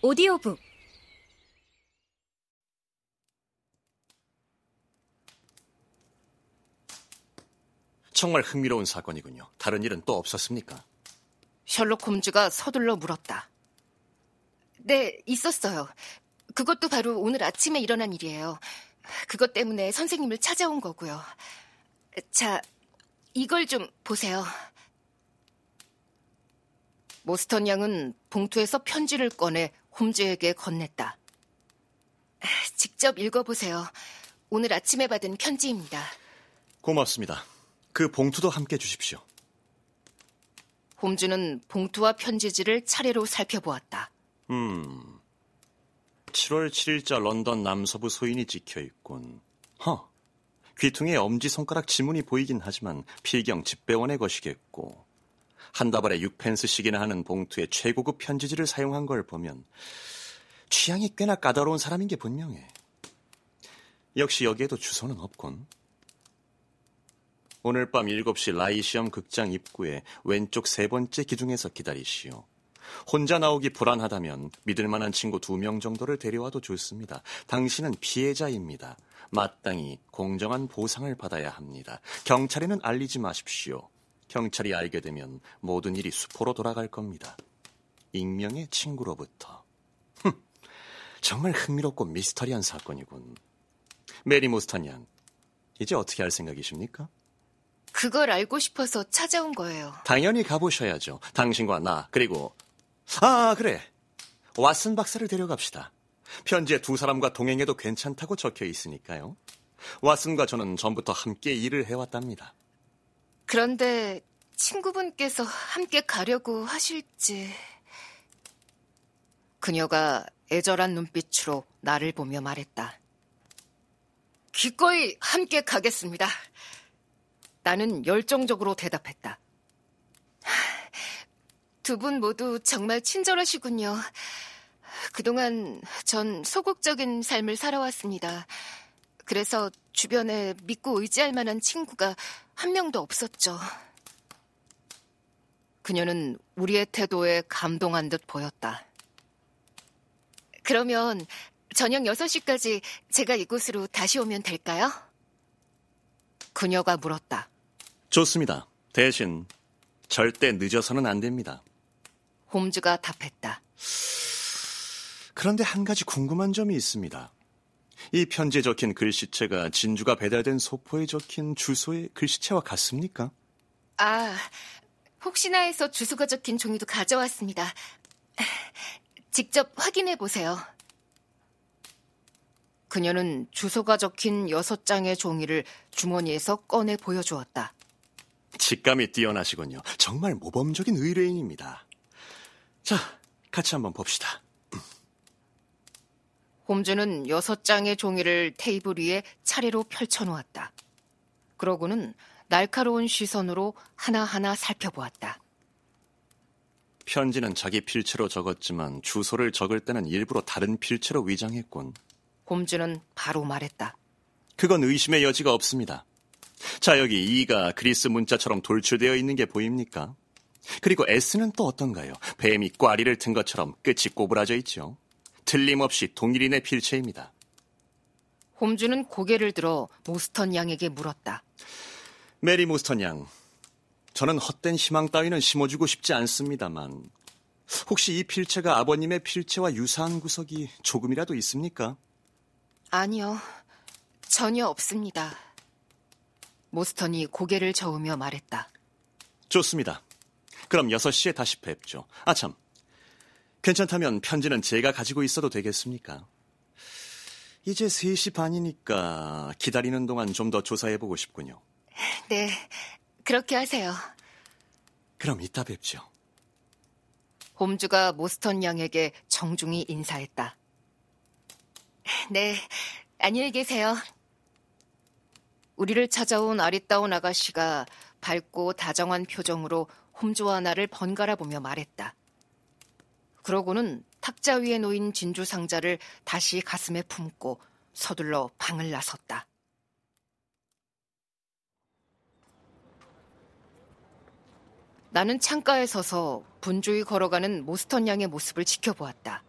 오디오북 정말 흥미로운 사건이군요. 다른 일은 또 없었습니까? 셜록 홈즈가 서둘러 물었다. 네, 있었어요. 그것도 바로 오늘 아침에 일어난 일이에요. 그것 때문에 선생님을 찾아온 거고요. 자, 이걸 좀 보세요. 모스턴 양은 봉투에서 편지를 꺼내 홈즈에게 건넸다. 직접 읽어보세요. 오늘 아침에 받은 편지입니다. 고맙습니다. 그 봉투도 함께 주십시오. 홈즈는 봉투와 편지지를 차례로 살펴보았다. 음. 7월 7일자 런던 남서부 소인이 찍혀 있군. 허. 귀퉁이에 엄지손가락 지문이 보이긴 하지만 필경 집배원의 것이겠고 한 다발에 6펜스씩이나 하는 봉투에 최고급 편지지를 사용한 걸 보면 취향이 꽤나 까다로운 사람인 게 분명해. 역시 여기에도 주소는 없군. 오늘 밤 7시 라이시엄 극장 입구에 왼쪽 세 번째 기둥에서 기다리시오. 혼자 나오기 불안하다면 믿을 만한 친구 두 명 정도를 데려와도 좋습니다. 당신은 피해자입니다. 마땅히 공정한 보상을 받아야 합니다. 경찰에는 알리지 마십시오. 경찰이 알게 되면 모든 일이 수포로 돌아갈 겁니다. 익명의 친구로부터. 흠, 정말 흥미롭고 미스터리한 사건이군. 메리 모스턴 양, 이제 어떻게 할 생각이십니까? 그걸 알고 싶어서 찾아온 거예요. 당연히 가보셔야죠. 당신과 나, 그리고 아, 그래. 왓슨 박사를 데려갑시다. 편지에 두 사람과 동행해도 괜찮다고 적혀 있으니까요. 왓슨과 저는 전부터 함께 일을 해왔답니다. 그런데 친구분께서 함께 가려고 하실지. 그녀가 애절한 눈빛으로 나를 보며 말했다. 기꺼이 함께 가겠습니다. 나는 열정적으로 대답했다. 두 분 모두 정말 친절하시군요. 그동안 전 소극적인 삶을 살아왔습니다. 그래서 주변에 믿고 의지할 만한 친구가 한 명도 없었죠. 그녀는 우리의 태도에 감동한 듯 보였다. 그러면 저녁 6시까지 제가 이곳으로 다시 오면 될까요? 그녀가 물었다. 좋습니다. 대신 절대 늦어서는 안 됩니다. 홈즈가 답했다. 그런데 한 가지 궁금한 점이 있습니다. 이 편지에 적힌 글씨체가 진주가 배달된 소포에 적힌 주소의 글씨체와 같습니까? 아, 혹시나 해서 주소가 적힌 종이도 가져왔습니다. 직접 확인해 보세요. 그녀는 주소가 적힌 여섯 장의 종이를 주머니에서 꺼내 보여주었다. 직감이 뛰어나시군요. 정말 모범적인 의뢰인입니다. 자, 같이 한번 봅시다. 홈즈는 여섯 장의 종이를 테이블 위에 차례로 펼쳐놓았다. 그러고는 날카로운 시선으로 하나하나 살펴보았다. 편지는 자기 필체로 적었지만 주소를 적을 때는 일부러 다른 필체로 위장했군. 홈즈는 바로 말했다. 그건 의심의 여지가 없습니다. 자, 여기 E가 그리스 문자처럼 돌출되어 있는 게 보입니까? 그리고 S는 또 어떤가요? 뱀이 똬리를 튼 것처럼 끝이 꼬부라져 있죠. 틀림없이 동일인의 필체입니다. 홈즈는 고개를 들어 모스턴 양에게 물었다. 메리 모스턴 양, 저는 헛된 희망 따위는 심어주고 싶지 않습니다만 혹시 이 필체가 아버님의 필체와 유사한 구석이 조금이라도 있습니까? 아니요, 전혀 없습니다. 모스턴이 고개를 저으며 말했다. 좋습니다. 그럼 6시에 다시 뵙죠. 아, 참. 괜찮다면 편지는 제가 가지고 있어도 되겠습니까? 이제 3시 반이니까 기다리는 동안 좀 더 조사해보고 싶군요. 네, 그렇게 하세요. 그럼 이따 뵙죠. 홈즈가 모스턴 양에게 정중히 인사했다. 네, 안녕히 계세요. 우리를 찾아온 아리따운 아가씨가 밝고 다정한 표정으로 홈즈와 나를 번갈아 보며 말했다. 그러고는 탁자 위에 놓인 진주 상자를 다시 가슴에 품고 서둘러 방을 나섰다. 나는 창가에 서서 분주히 걸어가는 모스턴 양의 모습을 지켜보았다.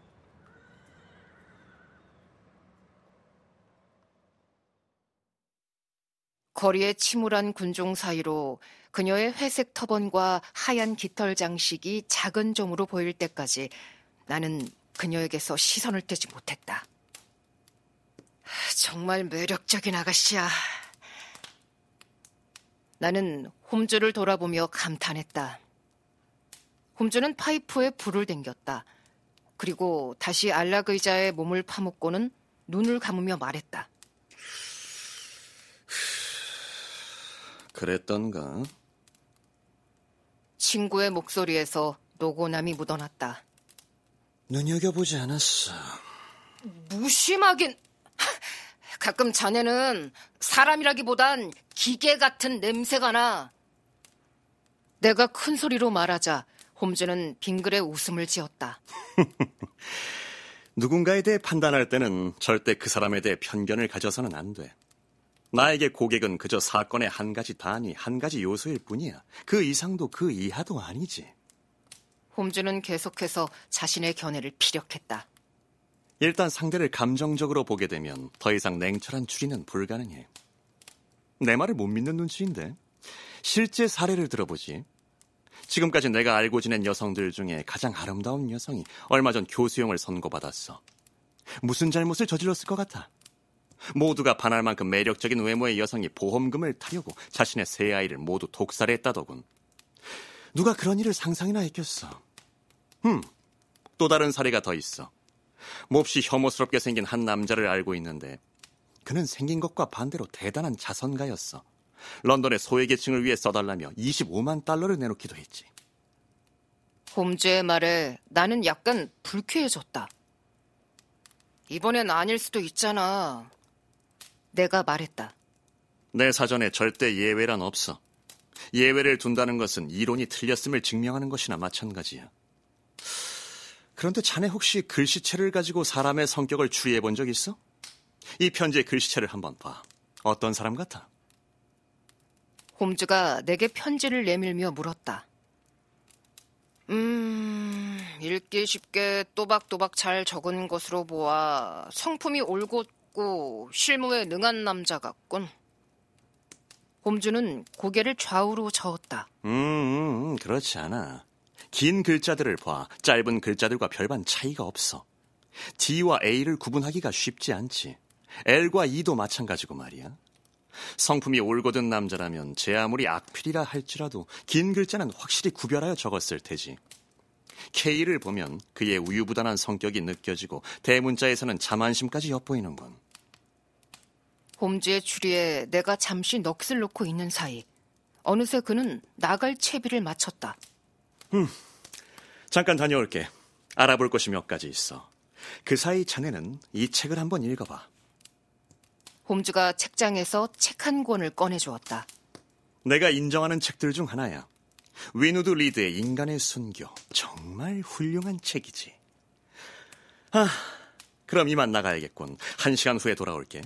거리에 침울한 군종 사이로 그녀의 회색 터번과 하얀 깃털 장식이 작은 점으로 보일 때까지 나는 그녀에게서 시선을 떼지 못했다. 정말 매력적인 아가씨야. 나는 홈즈를 돌아보며 감탄했다. 홈즈는 파이프에 불을 댕겼다. 그리고 다시 안락 의자에 몸을 파묻고는 눈을 감으며 말했다. 그랬던가? 친구의 목소리에서 노고남이 묻어났다. 눈여겨보지 않았어. 무심하긴. 가끔 자네는 사람이라기보단 기계 같은 냄새가 나. 내가 큰 소리로 말하자 홈즈는 빙글에 웃음을 지었다. 누군가에 대해 판단할 때는 절대 그 사람에 대해 편견을 가져서는 안 돼. 나에게 고객은 그저 사건의 한 가지 단위, 한 가지 요소일 뿐이야. 그 이상도 그 이하도 아니지. 홈즈는 계속해서 자신의 견해를 피력했다. 일단 상대를 감정적으로 보게 되면 더 이상 냉철한 추리는 불가능해. 내 말을 못 믿는 눈치인데 실제 사례를 들어보지. 지금까지 내가 알고 지낸 여성들 중에 가장 아름다운 여성이 얼마 전 교수형을 선고받았어. 무슨 잘못을 저질렀을 것 같아? 모두가 반할 만큼 매력적인 외모의 여성이 보험금을 타려고 자신의 세 아이를 모두 독살했다더군. 누가 그런 일을 상상이나 했겠어. 흠, 또 다른 사례가 더 있어. 몹시 혐오스럽게 생긴 한 남자를 알고 있는데 그는 생긴 것과 반대로 대단한 자선가였어. 런던의 소외계층을 위해 써달라며 25만 달러를 내놓기도 했지. 홈즈의 말에 나는 약간 불쾌해졌다. 이번엔 아닐 수도 있잖아. 내가 말했다. 내 사전에 절대 예외란 없어. 예외를 둔다는 것은 이론이 틀렸음을 증명하는 것이나 마찬가지야. 그런데 자네 혹시 글씨체를 가지고 사람의 성격을 추리해 본 적 있어? 이 편지의 글씨체를 한번 봐. 어떤 사람 같아? 홈즈가 내게 편지를 내밀며 물었다. 음, 읽기 쉽게 또박또박 잘 적은 것으로 보아 성품이 올 곧고 실무에 능한 남자 같군. 홈즈는 고개를 좌우로 저었다. 음, 음, 음, 그렇지 않아. 긴 글자들을 봐 짧은 글자들과 별반 차이가 없어. D와 A를 구분하기가 쉽지 않지. L과 E도 마찬가지고 말이야. 성품이 올곧은 남자라면 제 아무리 악필이라 할지라도 긴 글자는 확실히 구별하여 적었을 테지. K를 보면 그의 우유부단한 성격이 느껴지고 대문자에서는 자만심까지 엿보이는군. 홈즈의 추리에 내가 잠시 넋을 놓고 있는 사이 어느새 그는 나갈 채비를 마쳤다. 음, 잠깐 다녀올게. 알아볼 것이 몇 가지 있어. 그 사이 자네는 이 책을 한번 읽어봐. 홈즈가 책장에서 책 한 권을 꺼내주었다. 내가 인정하는 책들 중 하나야. 위누드 리드의 인간의 순교. 정말 훌륭한 책이지. 아, 그럼 이만 나가야겠군. 한 시간 후에 돌아올게.